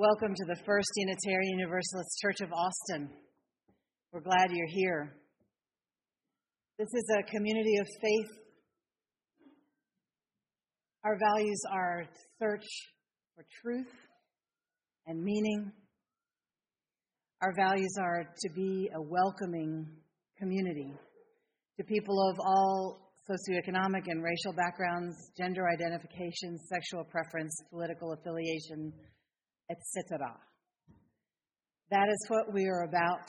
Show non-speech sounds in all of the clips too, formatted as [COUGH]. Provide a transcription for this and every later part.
Welcome to the First Unitarian Universalist Church of Austin. We're glad you're here. This is a community of faith. Our values are search for truth and meaning. Our values are to be a welcoming community to people of all socioeconomic and racial backgrounds, gender identification, sexual preference, political affiliation, etc. That is what we are about.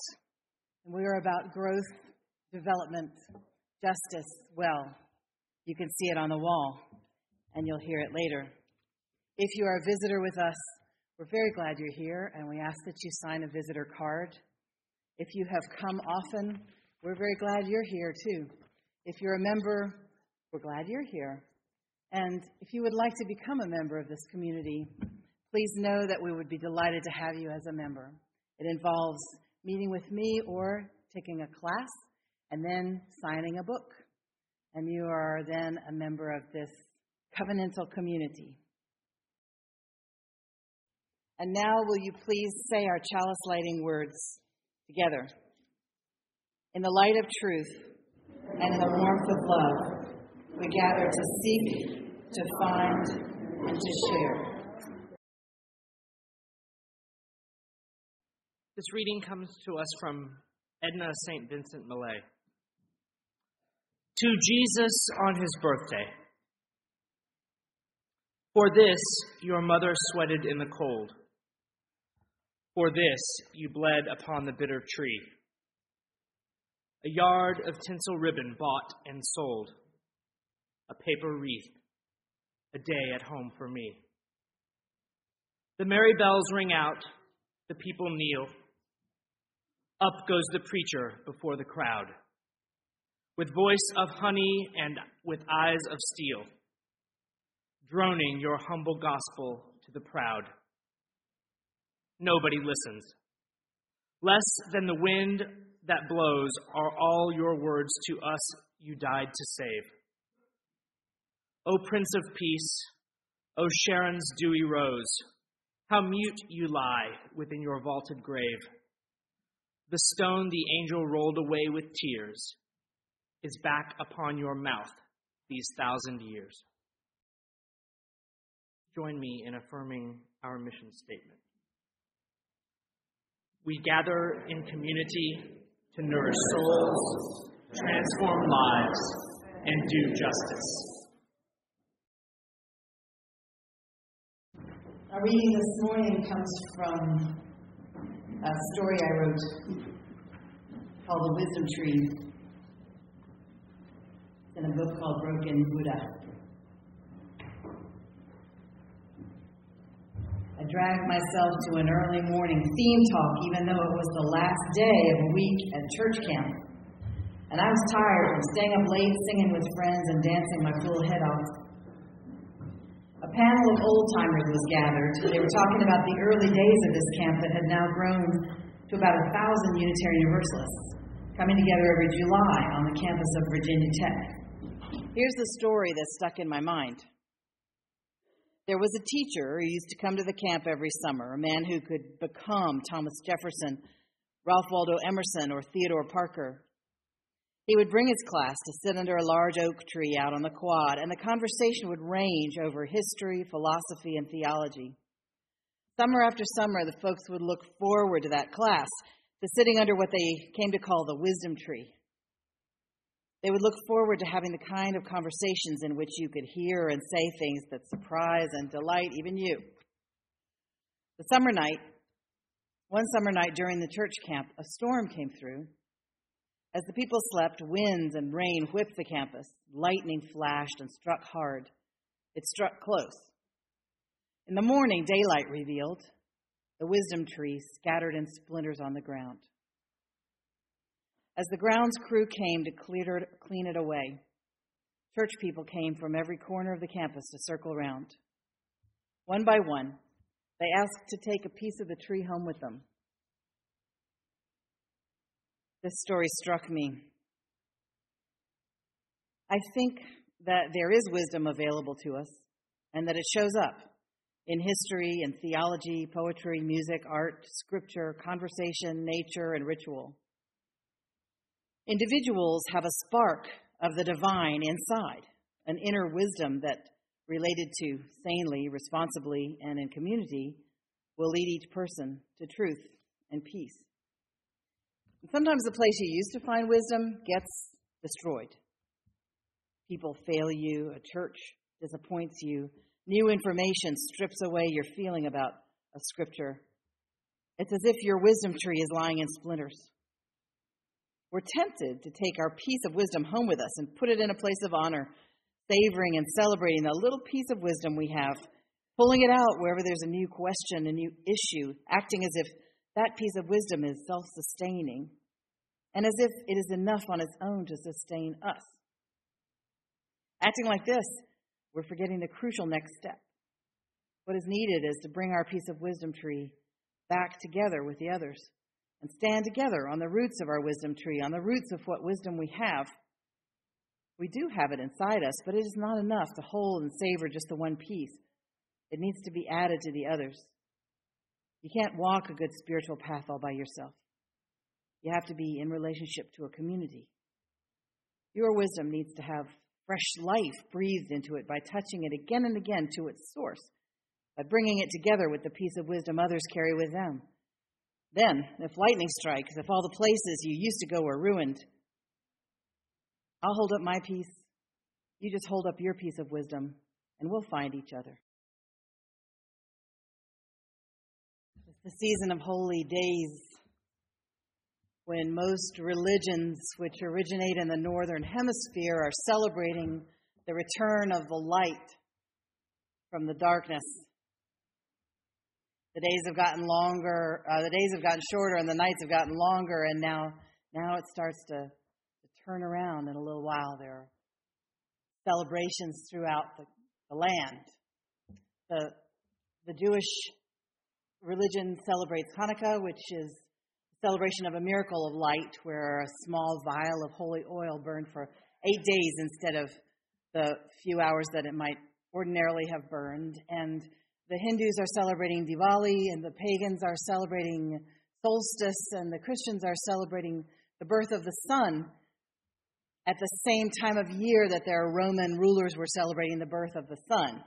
We are about growth, development, justice. Well, you can see it on the wall, and you'll hear it later. If you are a visitor with us, we're very glad you're here, and we ask that you sign a visitor card. If you have come often, we're very glad you're here too. If you're a member, we're glad you're here. And if you would like to become a member of this community, please know that we would be delighted to have you as a member. It involves meeting with me or taking a class and then signing a book. And you are then a member of this covenantal community. And now, will you please say our chalice lighting words together? In the light of truth, and in the warmth of love, we gather to seek, to find, and to share. This reading comes to us from Edna St. Vincent Millay. To Jesus on his birthday. For this your mother sweated in the cold. For this you bled upon the bitter tree a yard of tinsel ribbon bought and sold, a paper wreath, a day at home for me. The merry bells ring out, the people kneel. Up goes the preacher before the crowd, with voice of honey and with eyes of steel, droning your humble gospel to the proud. Nobody listens. Less than the wind that blows are all your words to us you died to save. O Prince of Peace, O Sharon's dewy rose, how mute you lie within your vaulted grave. The stone the angel rolled away with tears is back upon your mouth these thousand years. Join me in affirming our mission statement. We gather in community to nourish souls, transform lives, and do justice. Our reading this morning comes from a story I wrote called The Wisdom Tree. In a book called Broken Buddha. I dragged myself to an early morning theme talk, even though it was the last day of a week at church camp. And I was tired from staying up late, singing with friends, and dancing my full head off. A panel of old timers was gathered. They were talking about the early days of this camp that had now grown to about a thousand Unitarian Universalists, coming together every July on the campus of Virginia Tech. Here's the story that stuck in my mind. There was a teacher who used to come to the camp every summer, a man who could become Thomas Jefferson, Ralph Waldo Emerson, or Theodore Parker. He would bring his class to sit under a large oak tree out on the quad, and the conversation would range over history, philosophy, and theology. Summer after summer, the folks would look forward to that class, to sitting under what they came to call the wisdom tree. They would look forward to having the kind of conversations in which you could hear and say things that surprise and delight even you. The summer night, one summer night during the church camp, a storm came through. As the people slept, winds and rain whipped the campus. Lightning flashed and struck hard. It struck close. In the morning, daylight revealed the wisdom tree scattered in splinters on the ground. As the grounds crew came to clear, clean it away, church people came from every corner of the campus to circle around. One by one, they asked to take a piece of the tree home with them. This story struck me. I think that there is wisdom available to us and that it shows up in history and theology, poetry, music, art, scripture, conversation, nature, and ritual. Individuals have a spark of the divine inside, an inner wisdom that, related to sanely, responsibly, and in community, will lead each person to truth and peace. Sometimes the place you used to find wisdom gets destroyed. People fail you, a church disappoints you, new information strips away your feeling about a scripture. It's as if your wisdom tree is lying in splinters. We're tempted to take our piece of wisdom home with us and put it in a place of honor, savoring and celebrating the little piece of wisdom we have, pulling it out wherever there's a new question, a new issue, acting as if that piece of wisdom is self sustaining and as if it is enough on its own to sustain us. Acting like this, we're forgetting the crucial next step. What is needed is to bring our piece of wisdom tree back together with the others and stand together on the roots of our wisdom tree, on the roots of what wisdom we have. We do have it inside us, but it is not enough to hold and savor just the one piece. It needs to be added to the others. You can't walk a good spiritual path all by yourself. You have to be in relationship to a community. Your wisdom needs to have fresh life breathed into it by touching it again and again to its source, by bringing it together with the piece of wisdom others carry with them. Then, if lightning strikes, if all the places you used to go are ruined, I'll hold up my piece. You just hold up your piece of wisdom, and we'll find each other. The season of holy days when most religions, which originate in the northern hemisphere, are celebrating the return of the light from the darkness. The days have gotten longer, uh, the days have gotten shorter, and the nights have gotten longer, and now, now it starts to, to turn around in a little while. There are celebrations throughout the, the land. The, the Jewish religion celebrates Hanukkah, which is celebration of a miracle of light where a small vial of holy oil burned for eight days instead of the few hours that it might ordinarily have burned. And the Hindus are celebrating Diwali, and the pagans are celebrating solstice, and the Christians are celebrating the birth of the son at the same time of year that their Roman rulers were celebrating the birth of the sun.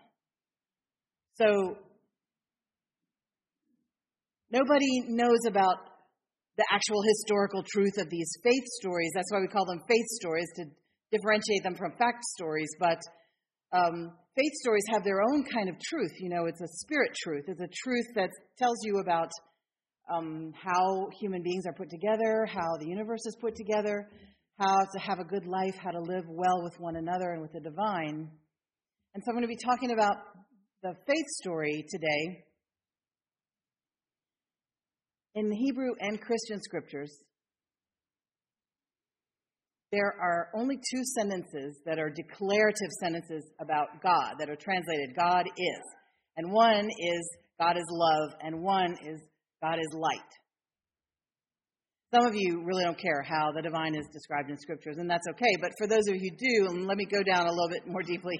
So, nobody knows about the actual historical truth of these faith stories. That's why we call them faith stories to differentiate them from fact stories. But um, faith stories have their own kind of truth. You know, it's a spirit truth. It's a truth that tells you about um, how human beings are put together, how the universe is put together, how to have a good life, how to live well with one another and with the divine. And so I'm going to be talking about the faith story today in the Hebrew and Christian scriptures, there are only two sentences that are declarative sentences about God that are translated God is. And one is God is love, and one is God is light. Some of you really don't care how the divine is described in scriptures, and that's okay. But for those of you who do, let me go down a little bit more deeply.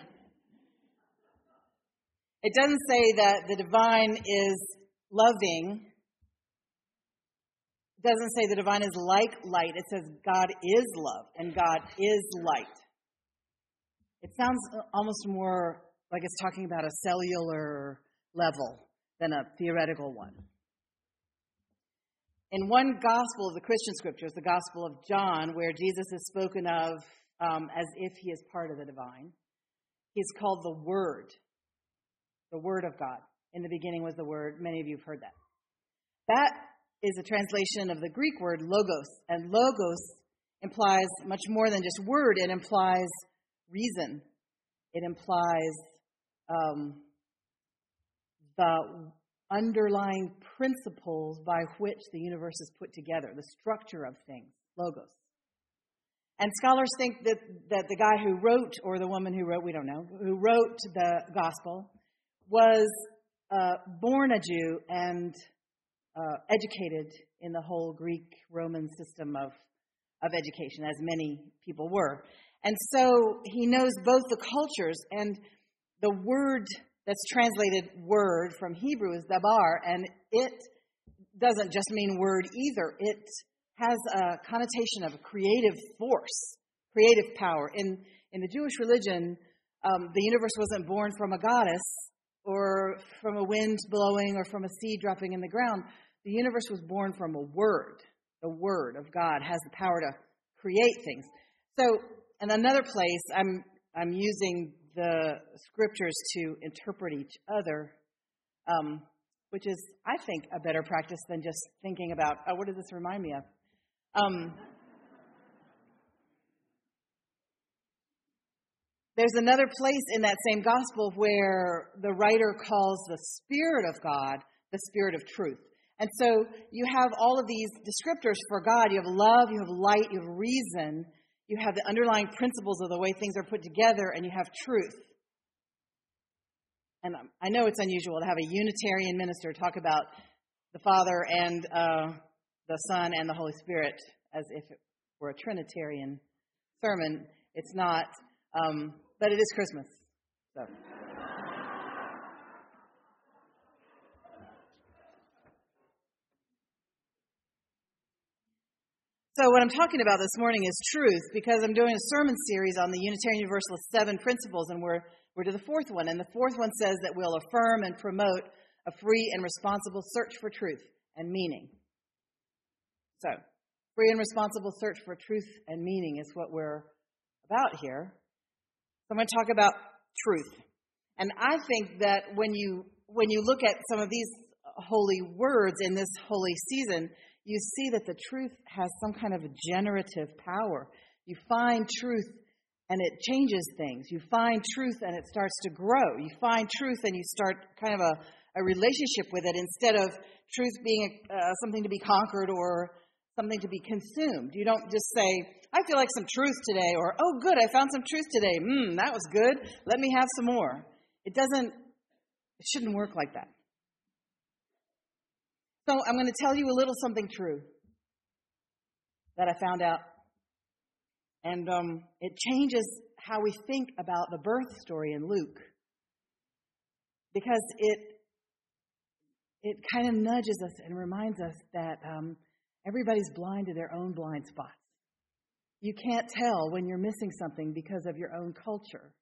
It doesn't say that the divine is loving doesn't say the divine is like light. It says God is love and God is light. It sounds almost more like it's talking about a cellular level than a theoretical one. In one gospel of the Christian scriptures, the Gospel of John, where Jesus is spoken of um, as if he is part of the divine, he's called the Word, the Word of God. In the beginning was the Word. Many of you have heard that. That is a translation of the Greek word logos. And logos implies much more than just word, it implies reason, it implies um, the underlying principles by which the universe is put together, the structure of things, logos. And scholars think that, that the guy who wrote, or the woman who wrote, we don't know, who wrote the gospel, was uh, born a Jew and uh, educated in the whole Greek Roman system of, of education, as many people were. And so he knows both the cultures and the word that's translated word from Hebrew is dabar, and it doesn't just mean word either. It has a connotation of a creative force, creative power. In, in the Jewish religion, um, the universe wasn't born from a goddess or from a wind blowing or from a seed dropping in the ground. The universe was born from a word. The word of God has the power to create things. So, in another place, I'm I'm using the scriptures to interpret each other, um, which is, I think, a better practice than just thinking about, oh, what does this remind me of? Um, there's another place in that same gospel where the writer calls the Spirit of God the Spirit of truth. And so you have all of these descriptors for God. You have love, you have light, you have reason, you have the underlying principles of the way things are put together, and you have truth. And I know it's unusual to have a Unitarian minister talk about the Father and uh, the Son and the Holy Spirit as if it were a Trinitarian sermon. It's not, um, but it is Christmas. So. So, what I'm talking about this morning is truth because I'm doing a sermon series on the Unitarian Universalist seven principles, and we're, we're to the fourth one. And the fourth one says that we'll affirm and promote a free and responsible search for truth and meaning. So, free and responsible search for truth and meaning is what we're about here. So I'm going to talk about truth. And I think that when you when you look at some of these holy words in this holy season, you see that the truth has some kind of generative power. You find truth and it changes things. You find truth and it starts to grow. You find truth and you start kind of a, a relationship with it instead of truth being uh, something to be conquered or something to be consumed. You don't just say, I feel like some truth today, or, oh, good, I found some truth today. Mmm, that was good. Let me have some more. It doesn't, it shouldn't work like that. So I'm going to tell you a little something true that I found out. And um, it changes how we think about the birth story in Luke. Because it, it kind of nudges us and reminds us that um, everybody's blind to their own blind spots. You can't tell when you're missing something because of your own culture.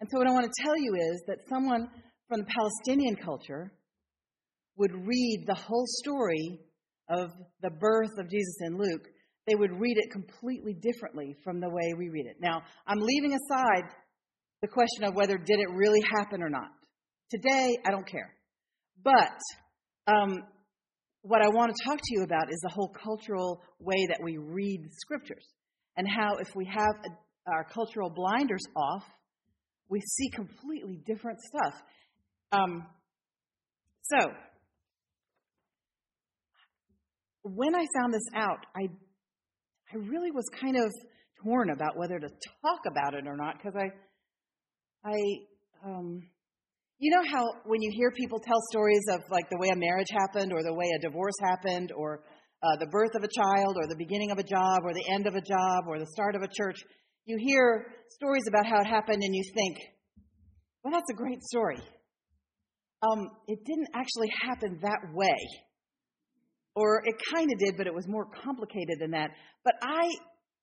And so, what I want to tell you is that someone from the Palestinian culture would read the whole story of the birth of Jesus in Luke, they would read it completely differently from the way we read it. Now, I'm leaving aside the question of whether did it really happen or not. Today, I don't care. But um, what I want to talk to you about is the whole cultural way that we read scriptures and how if we have a, our cultural blinders off, we see completely different stuff. Um, so, when I found this out, I I really was kind of torn about whether to talk about it or not because I I um, you know how when you hear people tell stories of like the way a marriage happened or the way a divorce happened or uh, the birth of a child or the beginning of a job or the end of a job or the start of a church, you hear stories about how it happened and you think, well, that's a great story. Um, it didn't actually happen that way. Or it kind of did, but it was more complicated than that. But I,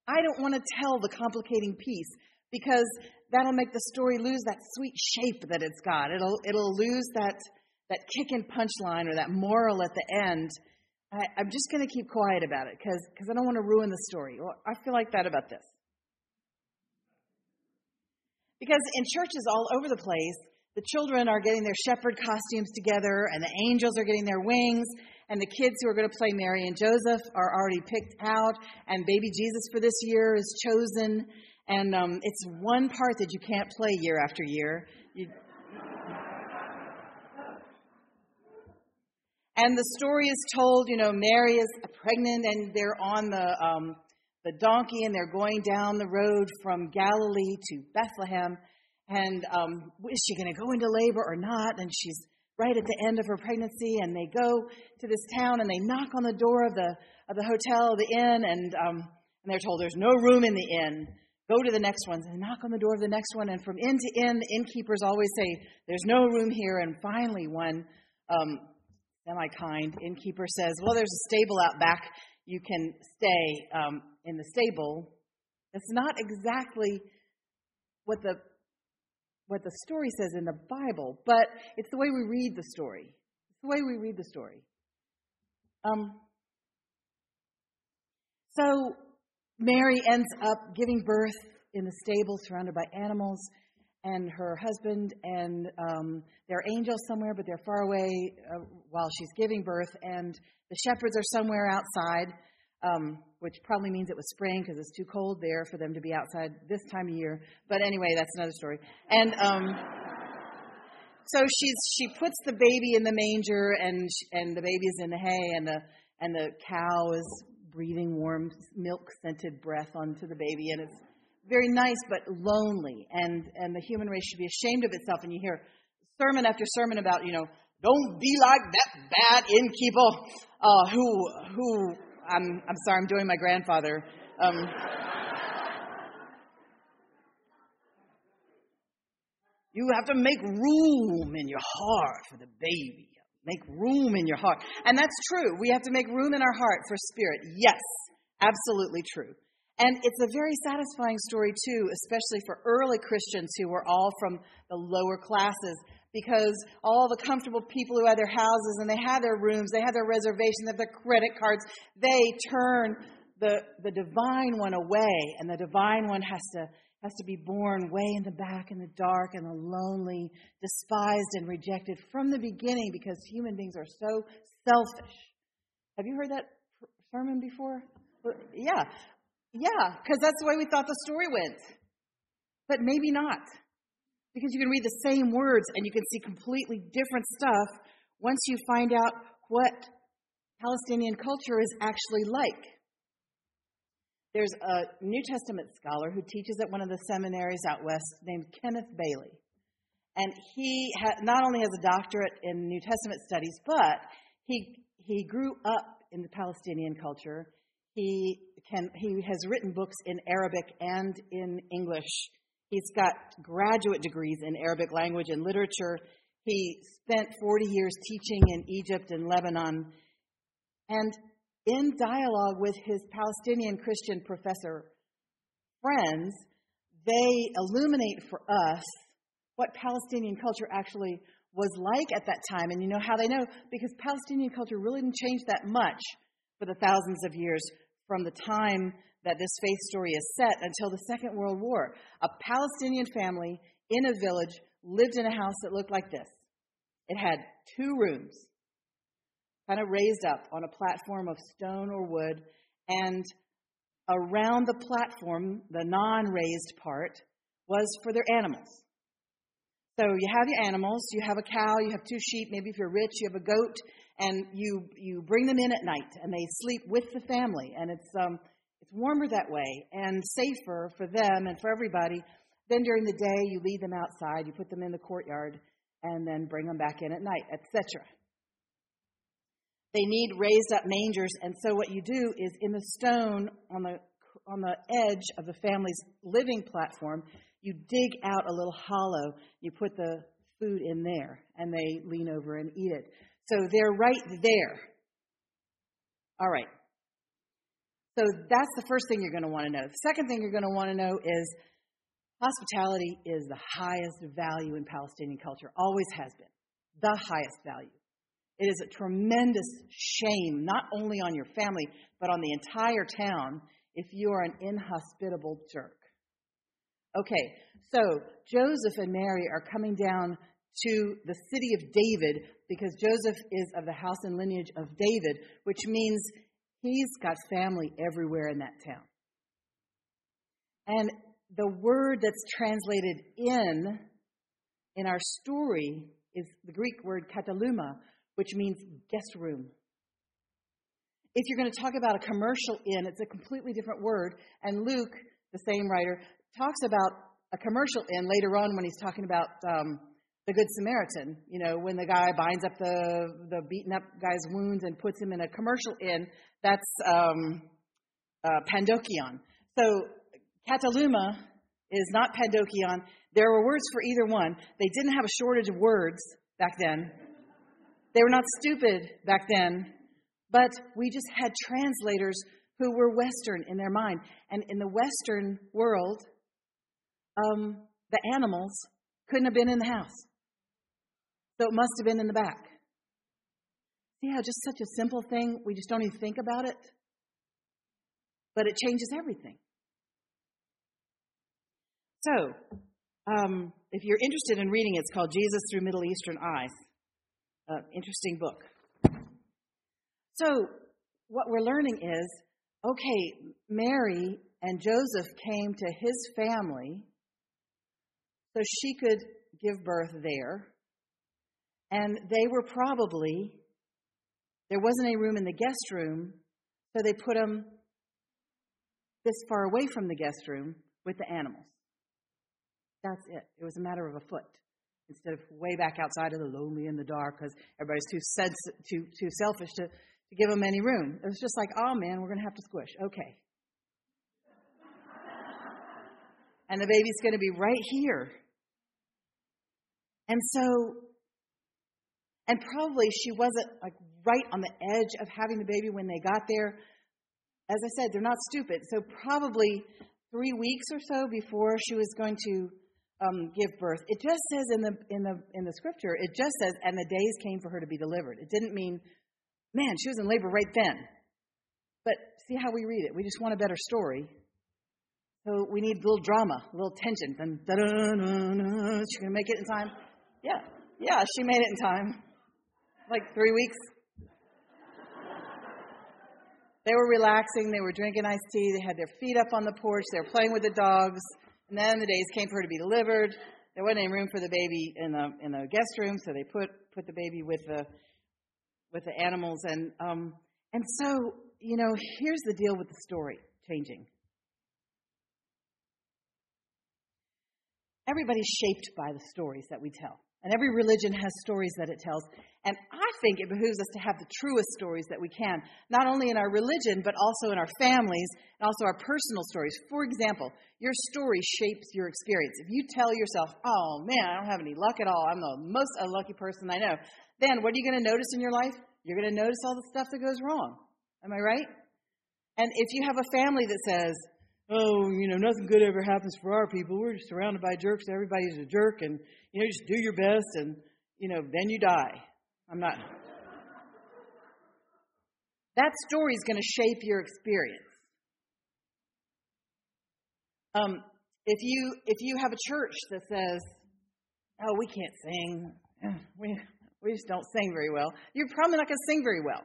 I don't want to tell the complicating piece because that'll make the story lose that sweet shape that it's got. It'll, it'll lose that, that kick and punchline or that moral at the end. I, I'm just going to keep quiet about it because because I don't want to ruin the story. Well, I feel like that about this. Because in churches all over the place, the children are getting their shepherd costumes together, and the angels are getting their wings, and the kids who are going to play Mary and Joseph are already picked out, and baby Jesus for this year is chosen. And um, it's one part that you can't play year after year. You... and the story is told, you know, Mary is pregnant, and they're on the um, the donkey, and they're going down the road from Galilee to Bethlehem. And um, is she going to go into labor or not? And she's right at the end of her pregnancy, and they go to this town and they knock on the door of the of the hotel, the inn, and um, and they're told there's no room in the inn. go to the next one and knock on the door of the next one. And from end to end, the innkeepers always say, There's no room here. And finally, one um, semi kind innkeeper says, Well, there's a stable out back. You can stay um, in the stable. It's not exactly what the what the story says in the Bible, but it's the way we read the story. It's the way we read the story. Um, so Mary ends up giving birth in the stable, surrounded by animals, and her husband and um, there are angels somewhere, but they're far away uh, while she's giving birth, and the shepherds are somewhere outside. Um, which probably means it was spring because it's too cold there for them to be outside this time of year. But anyway, that's another story. And um, so she's she puts the baby in the manger, and and the baby's in the hay, and the and the cow is breathing warm milk scented breath onto the baby, and it's very nice but lonely. And and the human race should be ashamed of itself. And you hear sermon after sermon about you know don't be like that bad innkeeper uh, who who I'm, I'm sorry, I'm doing my grandfather. Um, you have to make room in your heart for the baby. Make room in your heart. And that's true. We have to make room in our heart for spirit. Yes, absolutely true. And it's a very satisfying story, too, especially for early Christians who were all from the lower classes because all the comfortable people who had their houses and they had their rooms, they had their reservations, they had their credit cards, they turn the, the divine one away, and the divine one has to has to be born way in the back in the dark and the lonely, despised and rejected from the beginning because human beings are so selfish. Have you heard that sermon before? Yeah. Yeah, because that's the way we thought the story went. But maybe not. Because you can read the same words and you can see completely different stuff once you find out what Palestinian culture is actually like. There's a New Testament scholar who teaches at one of the seminaries out west named Kenneth Bailey. And he ha- not only has a doctorate in New Testament studies, but he, he grew up in the Palestinian culture. He, can, he has written books in Arabic and in English He's got graduate degrees in Arabic language and literature. He spent 40 years teaching in Egypt and Lebanon. And in dialogue with his Palestinian Christian professor friends, they illuminate for us what Palestinian culture actually was like at that time. And you know how they know? Because Palestinian culture really didn't change that much for the thousands of years from the time that this faith story is set until the Second World War. A Palestinian family in a village lived in a house that looked like this. It had two rooms, kind of raised up on a platform of stone or wood, and around the platform, the non raised part, was for their animals. So you have your animals, you have a cow, you have two sheep, maybe if you're rich, you have a goat, and you you bring them in at night and they sleep with the family and it's um it's warmer that way and safer for them and for everybody. Then during the day, you lead them outside, you put them in the courtyard, and then bring them back in at night, etc. They need raised up mangers, and so what you do is in the stone on the on the edge of the family's living platform, you dig out a little hollow. You put the food in there, and they lean over and eat it. So they're right there. All right. So that's the first thing you're going to want to know. The second thing you're going to want to know is hospitality is the highest value in Palestinian culture, always has been, the highest value. It is a tremendous shame, not only on your family, but on the entire town, if you are an inhospitable jerk. Okay, so Joseph and Mary are coming down to the city of David because Joseph is of the house and lineage of David, which means He's got family everywhere in that town. And the word that's translated in in our story is the Greek word kataluma, which means guest room. If you're going to talk about a commercial inn, it's a completely different word. And Luke, the same writer, talks about a commercial inn later on when he's talking about um, the Good Samaritan. You know, when the guy binds up the the beaten up guy's wounds and puts him in a commercial inn, that's um, uh, pandokion. So Kataluma is not Pandokion. There were words for either one. They didn't have a shortage of words back then. They were not stupid back then, but we just had translators who were Western in their mind. And in the Western world, um, the animals couldn't have been in the house. So it must have been in the back. See how just such a simple thing, we just don't even think about it? But it changes everything. So, um, if you're interested in reading, it's called Jesus Through Middle Eastern Eyes. Uh, interesting book. So, what we're learning is okay, Mary and Joseph came to his family so she could give birth there. And they were probably, there wasn't a room in the guest room, so they put them this far away from the guest room with the animals. That's it. It was a matter of a foot instead of way back outside of the lonely in the dark because everybody's too, sens- too, too selfish to, to give them any room. It was just like, oh man, we're going to have to squish. Okay. and the baby's going to be right here. And so, and probably she wasn't like right on the edge of having the baby when they got there. As I said, they're not stupid. So probably three weeks or so before she was going to um, give birth. It just says in the in the in the scripture, it just says, and the days came for her to be delivered. It didn't mean, man, she was in labor right then. But see how we read it. We just want a better story. So we need a little drama, a little tension. Then, she's gonna make it in time. Yeah, yeah, she made it in time. Like three weeks. They were relaxing. They were drinking iced tea. They had their feet up on the porch. They were playing with the dogs. And then the days came for her to be delivered. There wasn't any room for the baby in the in the guest room, so they put put the baby with the with the animals. And um, and so you know, here's the deal with the story changing. Everybody's shaped by the stories that we tell. And every religion has stories that it tells. And I think it behooves us to have the truest stories that we can, not only in our religion, but also in our families and also our personal stories. For example, your story shapes your experience. If you tell yourself, oh man, I don't have any luck at all, I'm the most unlucky person I know, then what are you going to notice in your life? You're going to notice all the stuff that goes wrong. Am I right? And if you have a family that says, oh, you know, nothing good ever happens for our people. We're surrounded by jerks. Everybody's a jerk, and you know, just do your best, and you know, then you die. I'm not. That story is going to shape your experience. Um, if you if you have a church that says, "Oh, we can't sing," [SIGHS] we we just don't sing very well. You're probably not going to sing very well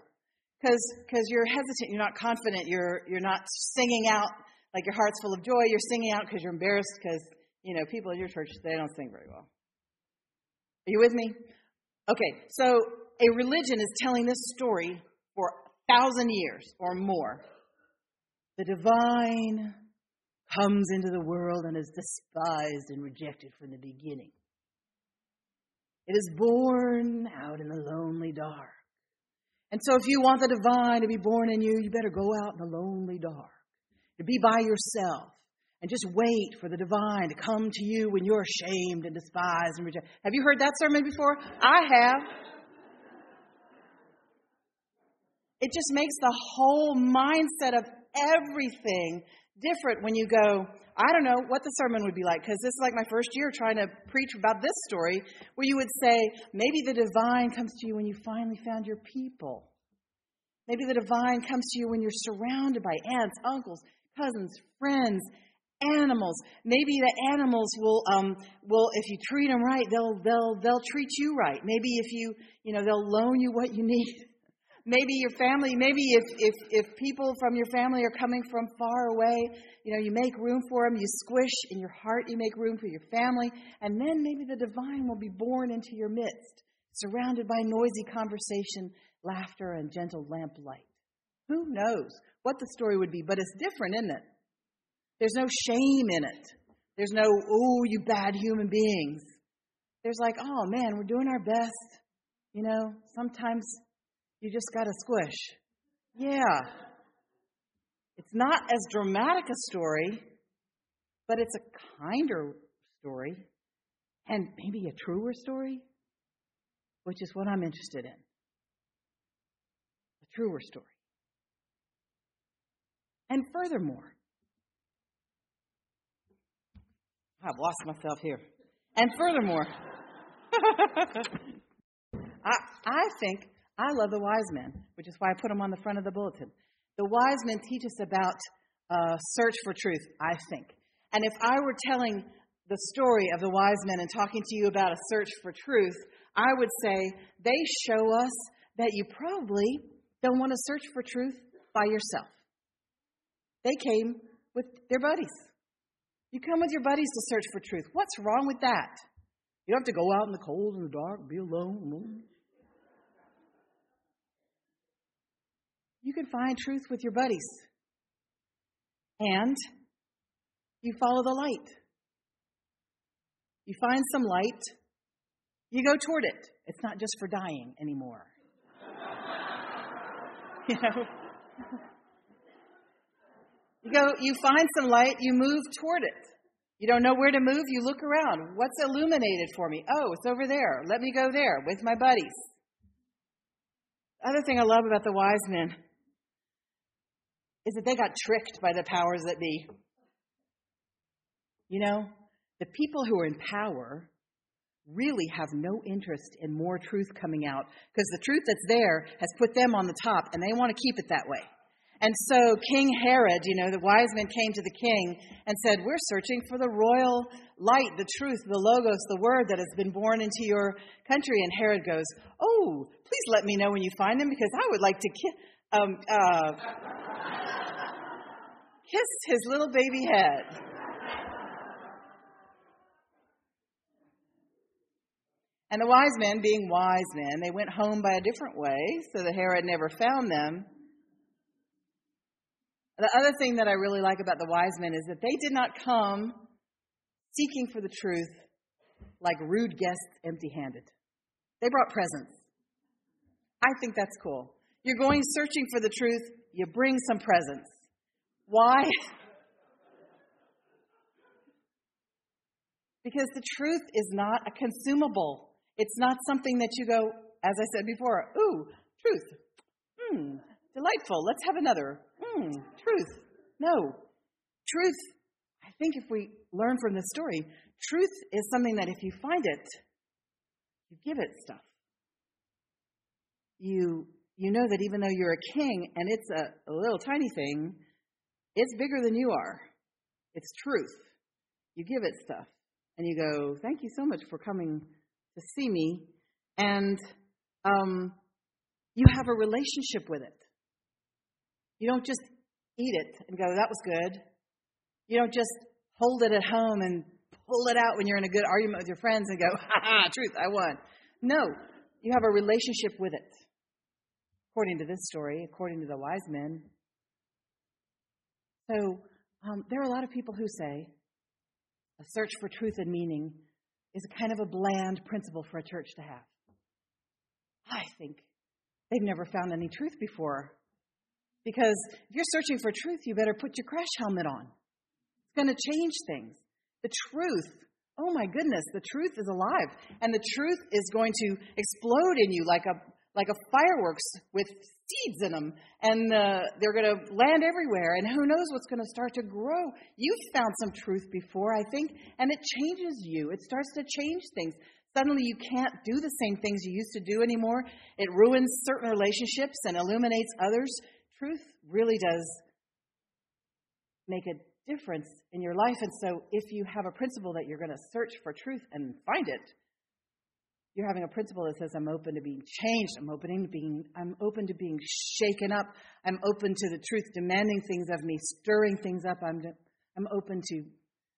because because you're hesitant, you're not confident, you're you're not singing out like your heart's full of joy, you're singing out because you're embarrassed because, you know, people in your church, they don't sing very well. Are you with me? Okay, so a religion is telling this story for a thousand years or more. The divine comes into the world and is despised and rejected from the beginning. It is born out in the lonely dark. And so, if you want the divine to be born in you, you better go out in the lonely dark to be by yourself and just wait for the divine to come to you when you're ashamed and despised and rejected. Have you heard that sermon before? I have. It just makes the whole mindset of everything different when you go, I don't know what the sermon would be like, because this is like my first year trying to preach about this story, where you would say, maybe the divine comes to you when you finally found your people. Maybe the divine comes to you when you're surrounded by aunts, uncles, cousins, friends, animals. Maybe the animals will um, will if you treat them right, they'll they'll they'll treat you right. Maybe if you you know they'll loan you what you [LAUGHS] need. Maybe your family. Maybe if if if people from your family are coming from far away, you know you make room for them. You squish in your heart. You make room for your family, and then maybe the divine will be born into your midst, surrounded by noisy conversation, laughter, and gentle lamplight. Who knows what the story would be? But it's different, isn't it? There's no shame in it. There's no, oh, you bad human beings. There's like, oh man, we're doing our best. You know, sometimes you just got to squish. Yeah. It's not as dramatic a story, but it's a kinder story and maybe a truer story, which is what I'm interested in. A truer story. And furthermore, I've lost myself here. And furthermore, [LAUGHS] I, I think I love the wise men, which is why I put them on the front of the bulletin. The wise men teach us about uh, search for truth, I think. And if I were telling the story of the wise men and talking to you about a search for truth, I would say they show us that you probably don't want to search for truth by yourself. They came with their buddies. You come with your buddies to search for truth. What's wrong with that? You don't have to go out in the cold and the dark, be alone. You can find truth with your buddies. And you follow the light. You find some light, you go toward it. It's not just for dying anymore. [LAUGHS] you know? [LAUGHS] You go, you find some light, you move toward it. You don't know where to move, you look around. What's illuminated for me? Oh, it's over there. Let me go there with my buddies. The Other thing I love about the wise men is that they got tricked by the powers that be. You know, the people who are in power really have no interest in more truth coming out because the truth that's there has put them on the top and they want to keep it that way. And so King Herod, you know, the wise men came to the king and said, We're searching for the royal light, the truth, the logos, the word that has been born into your country. And Herod goes, Oh, please let me know when you find him because I would like to ki- um, uh, [LAUGHS] kiss his little baby head. And the wise men, being wise men, they went home by a different way so that Herod never found them. The other thing that I really like about the wise men is that they did not come seeking for the truth like rude guests empty handed. They brought presents. I think that's cool. You're going searching for the truth, you bring some presents. Why? [LAUGHS] because the truth is not a consumable. It's not something that you go, as I said before, ooh, truth. Hmm, delightful. Let's have another. Hmm, truth. No. Truth, I think if we learn from this story, truth is something that if you find it, you give it stuff. You you know that even though you're a king and it's a, a little tiny thing, it's bigger than you are. It's truth. You give it stuff. And you go, Thank you so much for coming to see me. And um, you have a relationship with it. You don't just eat it and go, That was good. You don't just hold it at home and pull it out when you're in a good argument with your friends and go, Ha ha, truth, I won. No, you have a relationship with it. According to this story, according to the wise men, so um, there are a lot of people who say a search for truth and meaning is a kind of a bland principle for a church to have. I think they've never found any truth before. Because if you're searching for truth, you better put your crash helmet on. It's going to change things. The truth, oh my goodness, the truth is alive. And the truth is going to explode in you like a like a fireworks with seeds in them, and uh, they're going to land everywhere. And who knows what's going to start to grow? You've found some truth before, I think, and it changes you. It starts to change things. Suddenly, you can't do the same things you used to do anymore. It ruins certain relationships and illuminates others. Truth really does make a difference in your life. And so, if you have a principle that you're going to search for truth and find it, you're having a principle that says, I'm open to being changed. I'm open to being, I'm open to being shaken up. I'm open to the truth demanding things of me, stirring things up. I'm, I'm open to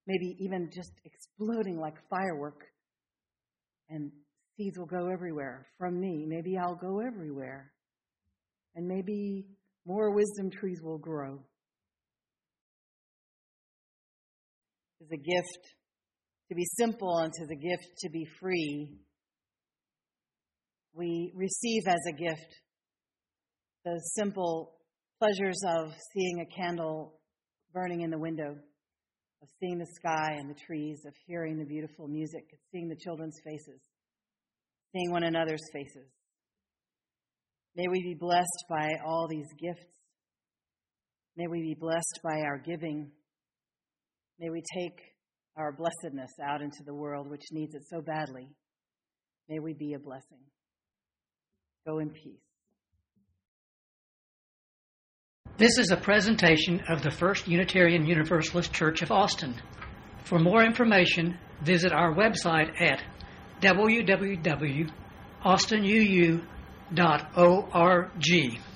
maybe even just exploding like firework. And seeds will go everywhere from me. Maybe I'll go everywhere. And maybe more wisdom trees will grow. It's a gift to be simple and it's a gift to be free we receive as a gift the simple pleasures of seeing a candle burning in the window, of seeing the sky and the trees, of hearing the beautiful music, of seeing the children's faces, seeing one another's faces. May we be blessed by all these gifts. May we be blessed by our giving. May we take our blessedness out into the world, which needs it so badly. May we be a blessing. Go in peace. This is a presentation of the First Unitarian Universalist Church of Austin. For more information, visit our website at www.austinuu.org.